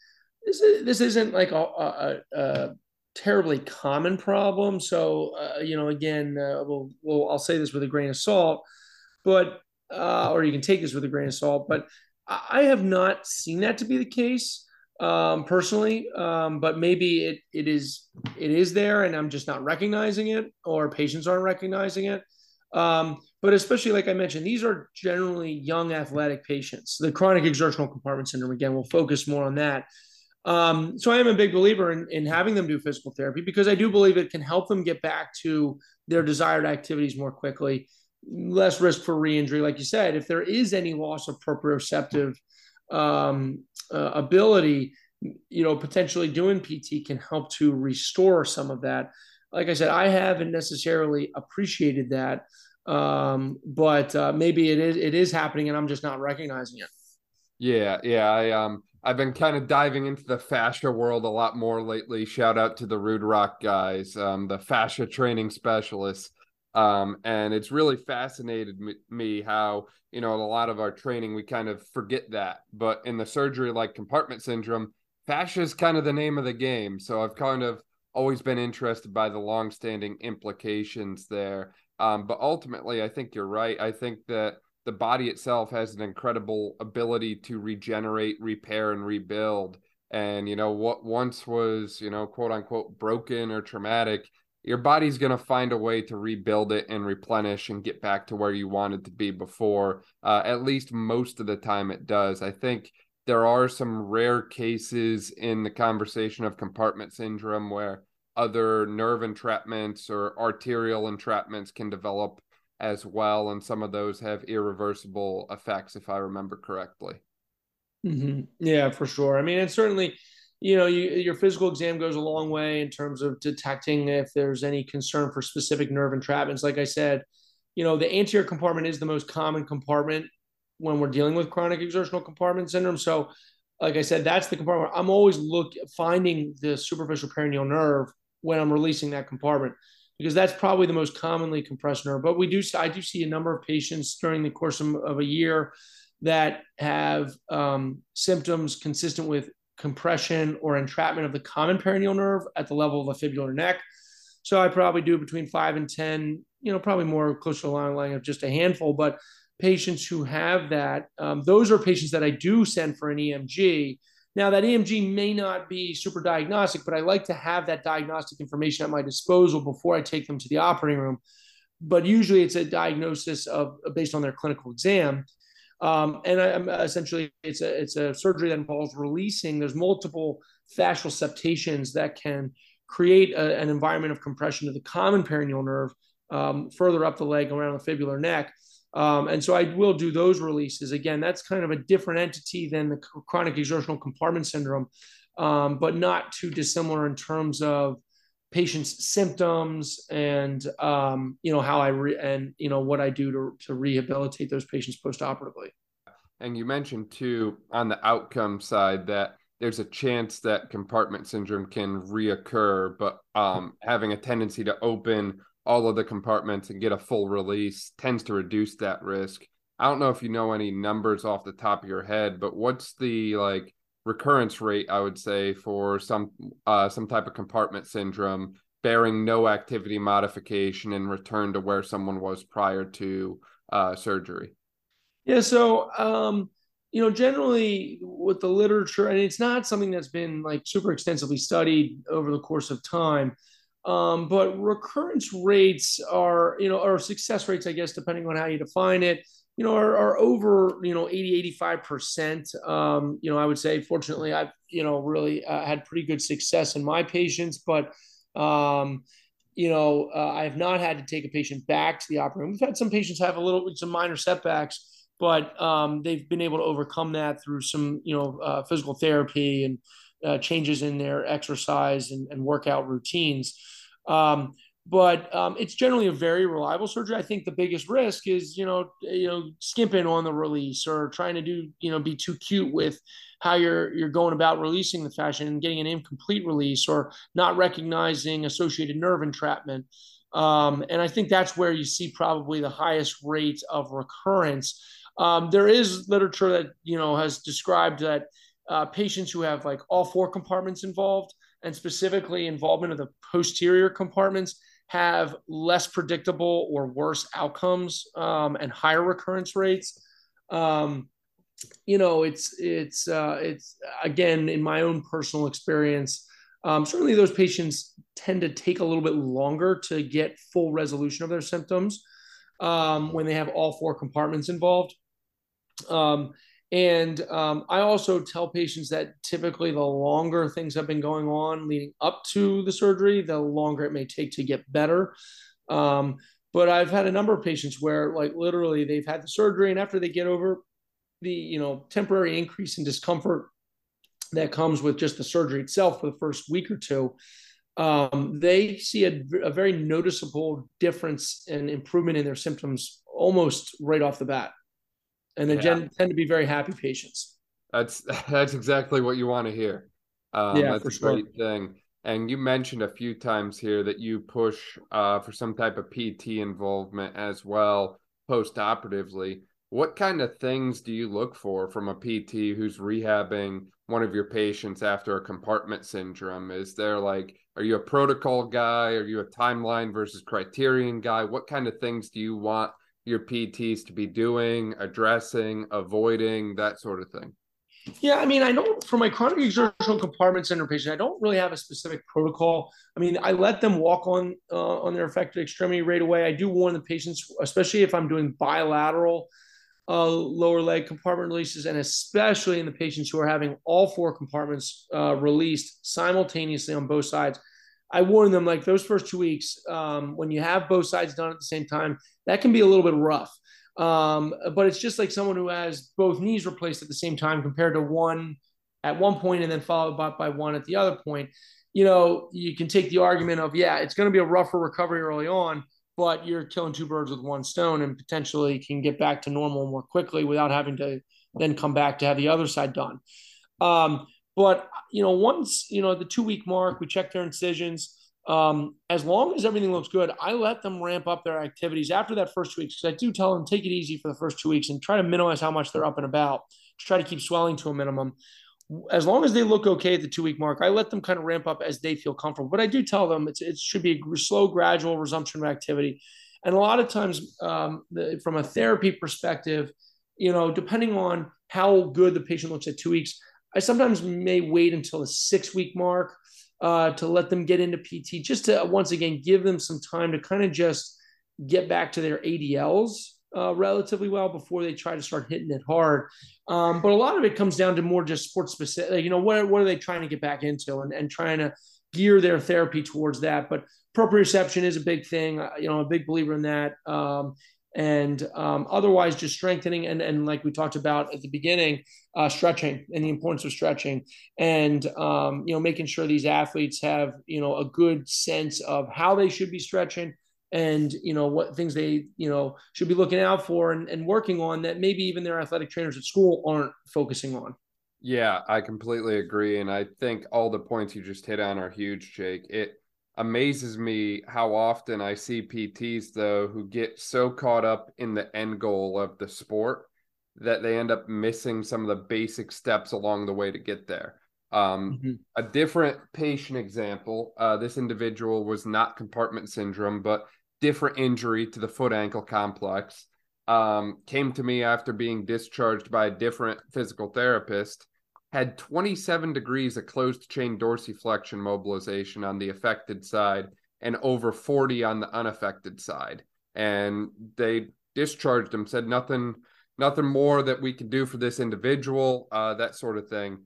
this, is, this isn't like a, a, a terribly common problem. So, uh, you know, again, uh, we'll, we'll, I'll say this with a grain of salt, but, uh, or you can take this with a grain of salt, but I have not seen that to be the case. um, personally, um, but maybe it it is it is there, and I'm just not recognizing it, or patients aren't recognizing it. Um, but especially like I mentioned, these are generally young athletic patients. The chronic exertional compartment syndrome, again, we'll focus more on that. Um, so I am a big believer in, in having them do physical therapy because I do believe it can help them get back to their desired activities more quickly, less risk for re-injury. Like you said, if there is any loss of proprioceptive um, uh, ability, you know, potentially doing PT can help to restore some of that. Like I said, I haven't necessarily appreciated that, um, but uh, maybe it is it is happening, and I'm just not recognizing it. Yeah, yeah, I um I've been kind of diving into the fascia world a lot more lately. Shout out to the Rude Rock guys, um, the fascia training specialists. Um, and it's really fascinated me how, you know, a lot of our training, we kind of forget that. But in the surgery like compartment syndrome, fascia is kind of the name of the game. So I've kind of always been interested by the long-standing implications there. Um, but ultimately, I think you're right. I think that the body itself has an incredible ability to regenerate, repair, and rebuild. And you know what once was you know quote unquote broken or traumatic, your body's going to find a way to rebuild it and replenish and get back to where you wanted to be before. Uh, at least most of the time, it does. I think there are some rare cases in the conversation of compartment syndrome where other nerve entrapments or arterial entrapments can develop as well, and some of those have irreversible effects, if I remember correctly. Mm-hmm. Yeah, for sure. I mean, it's certainly, you know, you, your physical exam goes a long way in terms of detecting if there's any concern for specific nerve entrapments. Like I said, you know, the anterior compartment is the most common compartment when we're dealing with chronic exertional compartment syndrome. So, like I said, that's the compartment. I'm always look finding the superficial peroneal nerve when I'm releasing that compartment because that's probably the most commonly compressed nerve. But we do, I do see a number of patients during the course of, of a year that have um, symptoms consistent with compression or entrapment of the common peroneal nerve at the level of the fibular neck. So I probably do between five and 10, you know, probably more close to the line of just a handful. But patients who have that, um, those are patients that I do send for an EMG now, that EMG may not be super diagnostic, but I like to have that diagnostic information at my disposal before I take them to the operating room. But usually it's a diagnosis of based on their clinical exam. Um, and I, essentially it's a it's a surgery that involves releasing. There's multiple fascial septations that can create a, an environment of compression to the common peroneal nerve um, further up the leg around the fibular neck. Um, and so I will do those releases. Again, that's kind of a different entity than the chronic exertional compartment syndrome, um, but not too dissimilar in terms of patients' symptoms and um, you know how I re- and you know what I do to, to rehabilitate those patients postoperatively. And you mentioned too on the outcome side that there's a chance that compartment syndrome can reoccur, but um, having a tendency to open all of the compartments and get a full release tends to reduce that risk. I don't know if you know any numbers off the top of your head, but what's the like recurrence rate I would say for some uh, some type of compartment syndrome bearing no activity modification and return to where someone was prior to uh, surgery? Yeah, so um, you know, generally with the literature, and it's not something that's been like super extensively studied over the course of time. Um, but recurrence rates are, you know, or success rates, I guess, depending on how you define it, you know, are, are over, you know, 80, 85%. Um, you know, I would say, fortunately, I've, you know, really uh, had pretty good success in my patients, but, um, you know, uh, I have not had to take a patient back to the operating room. We've had some patients have a little, some minor setbacks, but um, they've been able to overcome that through some, you know, uh, physical therapy and, uh, changes in their exercise and, and workout routines. Um, but um, it's generally a very reliable surgery. I think the biggest risk is you know you know skimping on the release or trying to do you know be too cute with how you're you're going about releasing the fascia and getting an incomplete release or not recognizing associated nerve entrapment. Um, and I think that's where you see probably the highest rate of recurrence. Um, there is literature that you know has described that uh, patients who have like all four compartments involved, and specifically involvement of the posterior compartments, have less predictable or worse outcomes um, and higher recurrence rates. Um, you know, it's it's uh, it's again in my own personal experience. Um, certainly, those patients tend to take a little bit longer to get full resolution of their symptoms um, when they have all four compartments involved. Um, and um, I also tell patients that typically the longer things have been going on leading up to the surgery, the longer it may take to get better. Um, but I've had a number of patients where, like, literally, they've had the surgery, and after they get over the, you know, temporary increase in discomfort that comes with just the surgery itself for the first week or two, um, they see a, a, very noticeable difference and improvement in their symptoms almost right off the bat and they yeah. tend, tend to be very happy patients. That's that's exactly what you want to hear. Um, yeah, that's for a sure. great thing. And you mentioned a few times here that you push uh, for some type of PT involvement as well post-operatively. What kind of things do you look for from a PT who's rehabbing one of your patients after a compartment syndrome? Is there like, are you a protocol guy? Are you a timeline versus criterion guy? What kind of things do you want your PTs to be doing, addressing, avoiding, that sort of thing? Yeah, I mean, I don't for my chronic exertional compartment syndrome patient, I don't really have a specific protocol. I mean, I let them walk on uh, on their affected extremity right away. I do warn the patients, especially if I'm doing bilateral uh, lower leg compartment releases, and especially in the patients who are having all four compartments uh, released simultaneously on both sides. I warn them like those first two weeks, um, when you have both sides done at the same time, that can be a little bit rough. Um, but it's just like someone who has both knees replaced at the same time compared to one at one point and then followed by, by one at the other point. You know, you can take the argument of, yeah, it's going to be a rougher recovery early on, but you're killing two birds with one stone and potentially can get back to normal more quickly without having to then come back to have the other side done. Um, but you know, once you know the two week mark, we check their incisions. Um, as long as everything looks good, I let them ramp up their activities after that first week because I do tell them take it easy for the first two weeks and try to minimize how much they're up and about. Try to keep swelling to a minimum. As long as they look okay at the two week mark, I let them kind of ramp up as they feel comfortable. But I do tell them it should be a slow, gradual resumption of activity. And a lot of times, um, the, from a therapy perspective, you know, depending on how good the patient looks at two weeks, I sometimes may wait until the six week mark uh, to let them get into PT, just to once again give them some time to kind of just get back to their ADLs uh, relatively well before they try to start hitting it hard. Um, but a lot of it comes down to more just sports specific. You know, what what are they trying to get back into, and and trying to gear their therapy towards that. But proprioception is a big thing. You know, I'm a big believer in that. Um, and um, otherwise just strengthening and, and like we talked about at the beginning uh, stretching and the importance of stretching and um, you know making sure these athletes have you know a good sense of how they should be stretching and you know what things they you know should be looking out for and, and working on that maybe even their athletic trainers at school aren't focusing on. Yeah i completely agree and i think all the points you just hit on are huge jake. It amazes me how often I see PTs though who get so caught up in the end goal of the sport that they end up missing some of the basic steps along the way to get there. Um, mm-hmm. A different patient example uh, this individual was not compartment syndrome, but different injury to the foot ankle complex. Um, came to me after being discharged by a different physical therapist had 27 degrees of closed chain dorsiflexion mobilization on the affected side and over 40 on the unaffected side. And they discharged him, said nothing, nothing more that we could do for this individual, uh, that sort of thing.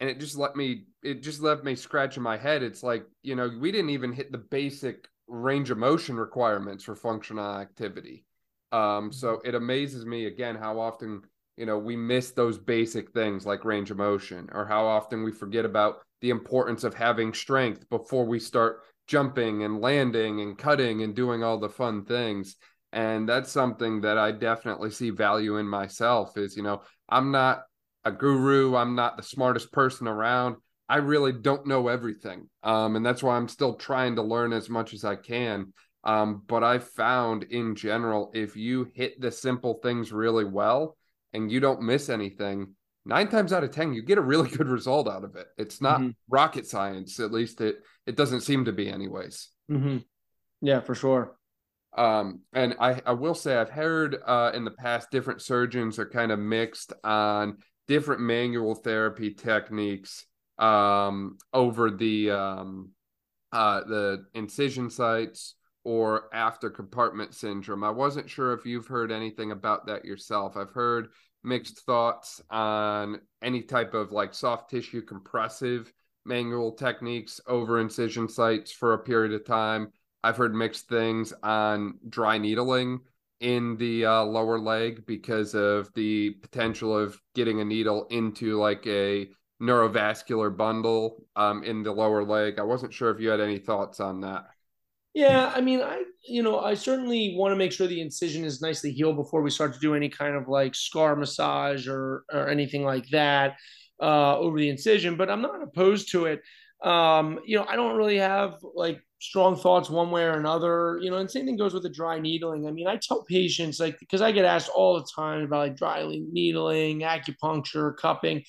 And it just let me, it just left me scratching my head. It's like, you know, we didn't even hit the basic range of motion requirements for functional activity. Um, so it amazes me again how often you know we miss those basic things like range of motion or how often we forget about the importance of having strength before we start jumping and landing and cutting and doing all the fun things. And that's something that i definitely see value in myself is you know i'm not a guru. I'm not the smartest person around. I really don't know everything. Um, and that's why i'm still trying to learn as much as i can. Um, but i found in general if you hit the simple things really well and you don't miss anything, nine times out of ten, you get a really good result out of it. It's not mm-hmm. rocket science, at least it it doesn't seem to be, anyways. Mm-hmm. Yeah, for sure. Um, and I, I will say I've heard uh, in the past different surgeons are kind of mixed on different manual therapy techniques um, over the um, uh, the incision sites or after compartment syndrome. I wasn't sure if you've heard anything about that yourself. I've heard mixed thoughts on any type of like soft tissue compressive manual techniques over incision sites for a period of time. I've heard mixed things on dry needling in the uh, lower leg because of the potential of getting a needle into like a neurovascular bundle um, in the lower leg. I wasn't sure if you had any thoughts on that. Yeah, I mean, I you know, I certainly want to make sure the incision is nicely healed before we start to do any kind of like scar massage or or anything like that uh, over the incision. But I'm not opposed to it. Um, you know, I don't really have like strong thoughts one way or another. You know, and same thing goes with the dry needling. I mean, I tell patients like because I get asked all the time about like dry needling, acupuncture, cupping,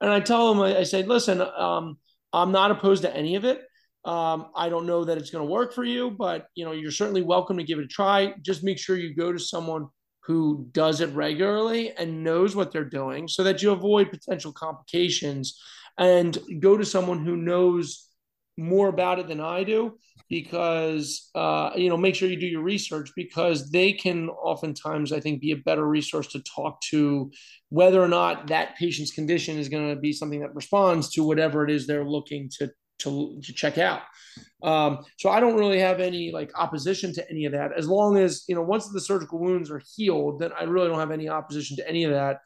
and I tell them I, I say, listen, um, I'm not opposed to any of it. Um, I don't know that it's going to work for you, but you know, you're certainly welcome to give it a try. Just make sure you go to someone who does it regularly and knows what they're doing so that you avoid potential complications and go to someone who knows more about it than I do because uh, you know make sure you do your research because they can oftentimes I think be a better resource to talk to whether or not that patient's condition is going to be something that responds to whatever it is they're looking to to, to check out. Um, so I don't really have any like opposition to any of that. As long as you know, once the surgical wounds are healed, then I really don't have any opposition to any of that.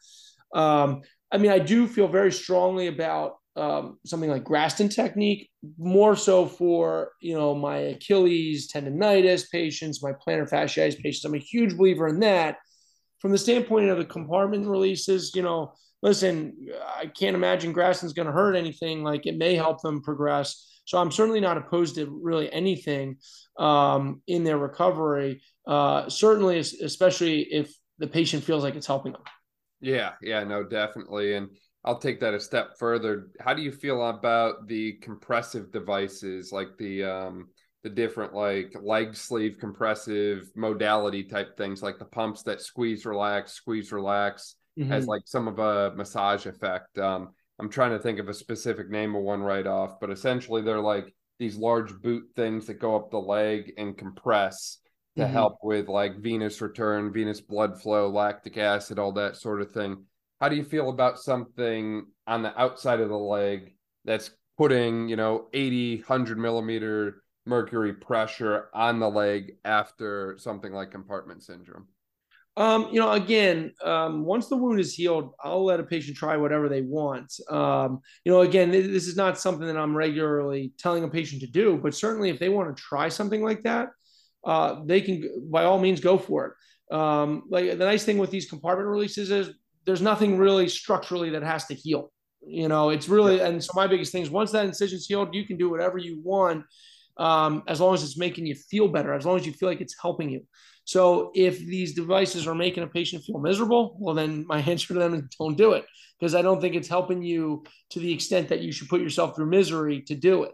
Um, I mean, I do feel very strongly about um, something like Graston technique, more so for you know my Achilles tendonitis patients, my plantar fasciitis patients. I'm a huge believer in that. From the standpoint of the compartment releases, you know, listen, I can't imagine Graston's going to hurt anything. Like it may help them progress. So I'm certainly not opposed to really anything um, in their recovery. Uh, certainly, especially if the patient feels like it's helping them. Yeah, yeah, no, definitely. And I'll take that a step further. How do you feel about the compressive devices, like the um, the different like leg sleeve compressive modality type things, like the pumps that squeeze, relax, squeeze, relax? Mm-hmm. has like some of a massage effect. Um, I'm trying to think of a specific name of one right off, but essentially they're like these large boot things that go up the leg and compress to mm-hmm. help with like venous return, venous blood flow, lactic acid, all that sort of thing. How do you feel about something on the outside of the leg that's putting, you know, 80, 100 millimeter mercury pressure on the leg after something like compartment syndrome? Um, you know, again, um, once the wound is healed, I'll let a patient try whatever they want. Um, you know, again, this is not something that I'm regularly telling a patient to do, but certainly if they want to try something like that, uh, they can by all means go for it. Um, like the nice thing with these compartment releases is there's nothing really structurally that has to heal. You know, it's really and so my biggest thing is once that incision's healed, you can do whatever you want um, as long as it's making you feel better, as long as you feel like it's helping you. So if these devices are making a patient feel miserable, well, then my answer to them is don't do it because I don't think it's helping you to the extent that you should put yourself through misery to do it.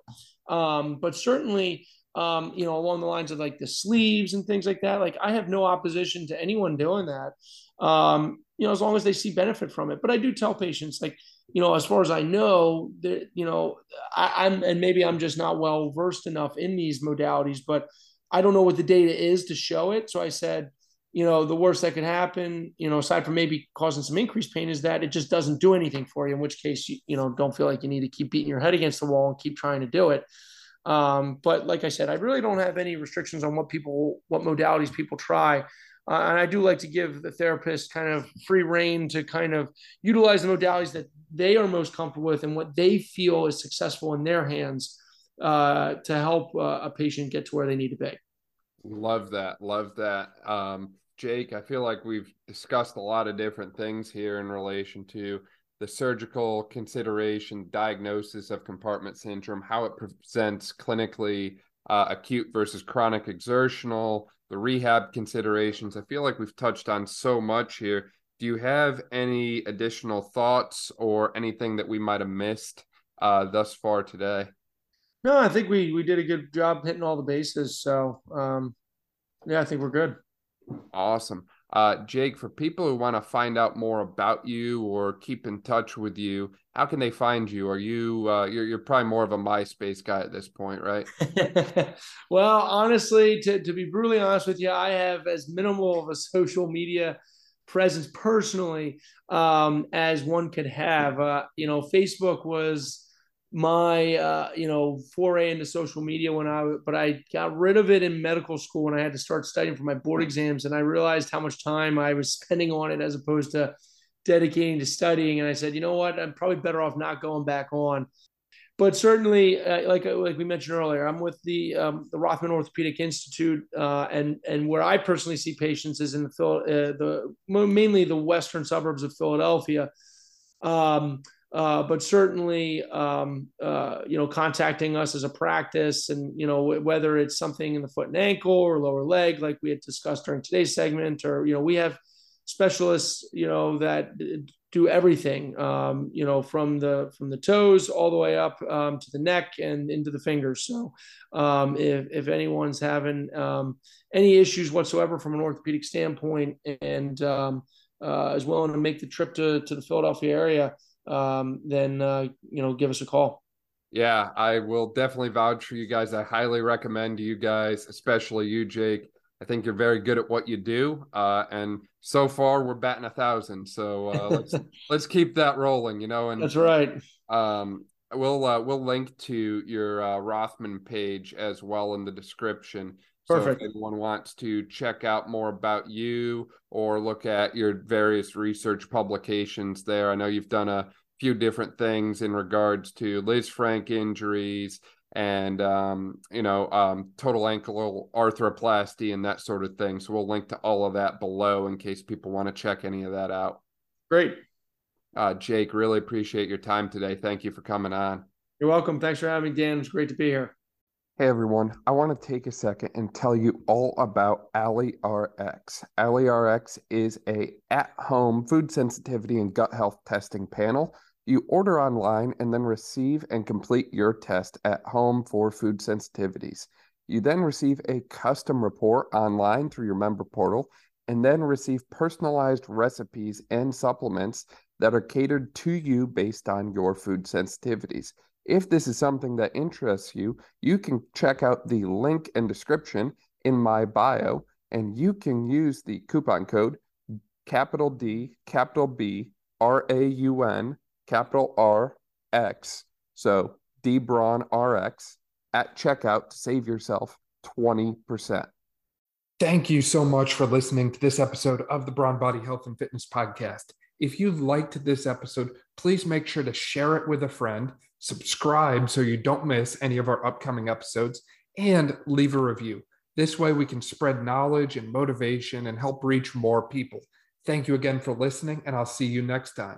Um, but certainly, um, you know, along the lines of like the sleeves and things like that, like I have no opposition to anyone doing that. Um, you know, as long as they see benefit from it. But I do tell patients, like, you know, as far as I know, that you know, I, I'm and maybe I'm just not well versed enough in these modalities, but I don't know what the data is to show it. So I said, you know, the worst that could happen, you know, aside from maybe causing some increased pain, is that it just doesn't do anything for you. In which case, you, you know, don't feel like you need to keep beating your head against the wall and keep trying to do it. Um, but like I said, I really don't have any restrictions on what people, what modalities people try. Uh, and I do like to give the therapist kind of free reign to kind of utilize the modalities that they are most comfortable with and what they feel is successful in their hands uh, to help uh, a patient get to where they need to be. Love that. Love that. Um, Jake, I feel like we've discussed a lot of different things here in relation to the surgical consideration, diagnosis of compartment syndrome, how it presents clinically, uh, acute versus chronic exertional, the rehab considerations. I feel like we've touched on so much here. Do you have any additional thoughts or anything that we might have missed uh, thus far today? No, I think we we did a good job hitting all the bases. So um, Yeah, I think we're good. Awesome. Uh, Jake, for people who want to find out more about you or keep in touch with you, how can they find you? Are you uh, you're you're probably more of a MySpace guy at this point, right? well, honestly, to to be brutally honest with you, I have as minimal of a social media presence personally um, as one could have. Uh, you know, Facebook was my uh, you know foray into social media when I but I got rid of it in medical school when I had to start studying for my board exams and I realized how much time I was spending on it as opposed to dedicating to studying and I said you know what? I'm probably better off not going back on. But certainly uh, like like we mentioned earlier I'm with the um, the Rothman Orthopedic Institute uh, and and where I personally see patients is in the uh, the mainly the western suburbs of Philadelphia. Um, uh, but certainly, um, uh, you know, contacting us as a practice, and you know, whether it's something in the foot and ankle or lower leg, like we had discussed during today's segment, or you know, we have specialists, you know, that do everything, um, you know, from the from the toes all the way up um, to the neck and into the fingers. So, um, if if anyone's having um, any issues whatsoever from an orthopedic standpoint, and um, uh, is willing to make the trip to to the Philadelphia area um, then uh, you know give us a call. Yeah, I will definitely vouch for you guys. I highly recommend you guys, especially you, Jake. I think you're very good at what you do, uh, and so far we're batting a thousand. So uh, let's let's keep that rolling. You know, and that's right. Um, we'll uh, we'll link to your uh, Rothman page as well in the description. Perfect. So if anyone wants to check out more about you or look at your various research publications there, I know you've done a few different things in regards to Lisfranc injuries and um, you know um, total ankle arthroplasty and that sort of thing. So we'll link to all of that below in case people want to check any of that out. Great. Uh, Jake, really appreciate your time today. Thank you for coming on. You're welcome. Thanks for having me, Dan. It's great to be here. Hey everyone, I want to take a second and tell you all about AliRx. AliRx is a at-home food sensitivity and gut health testing panel. You order online and then receive and complete your test at home for food sensitivities. You then receive a custom report online through your member portal and then receive personalized recipes and supplements that are catered to you based on your food sensitivities. If this is something that interests you, you can check out the link and description in my bio, and you can use the coupon code capital D, capital B, R A U N, capital R X. So D Braun RX at checkout to save yourself 20%. Thank you so much for listening to this episode of the Brawn Body Health and Fitness Podcast. If you liked this episode, please make sure to share it with a friend subscribe so you don't miss any of our upcoming episodes, and leave a review. This way, we can spread knowledge and motivation and help reach more people. Thank you again for listening, and I'll see you next time.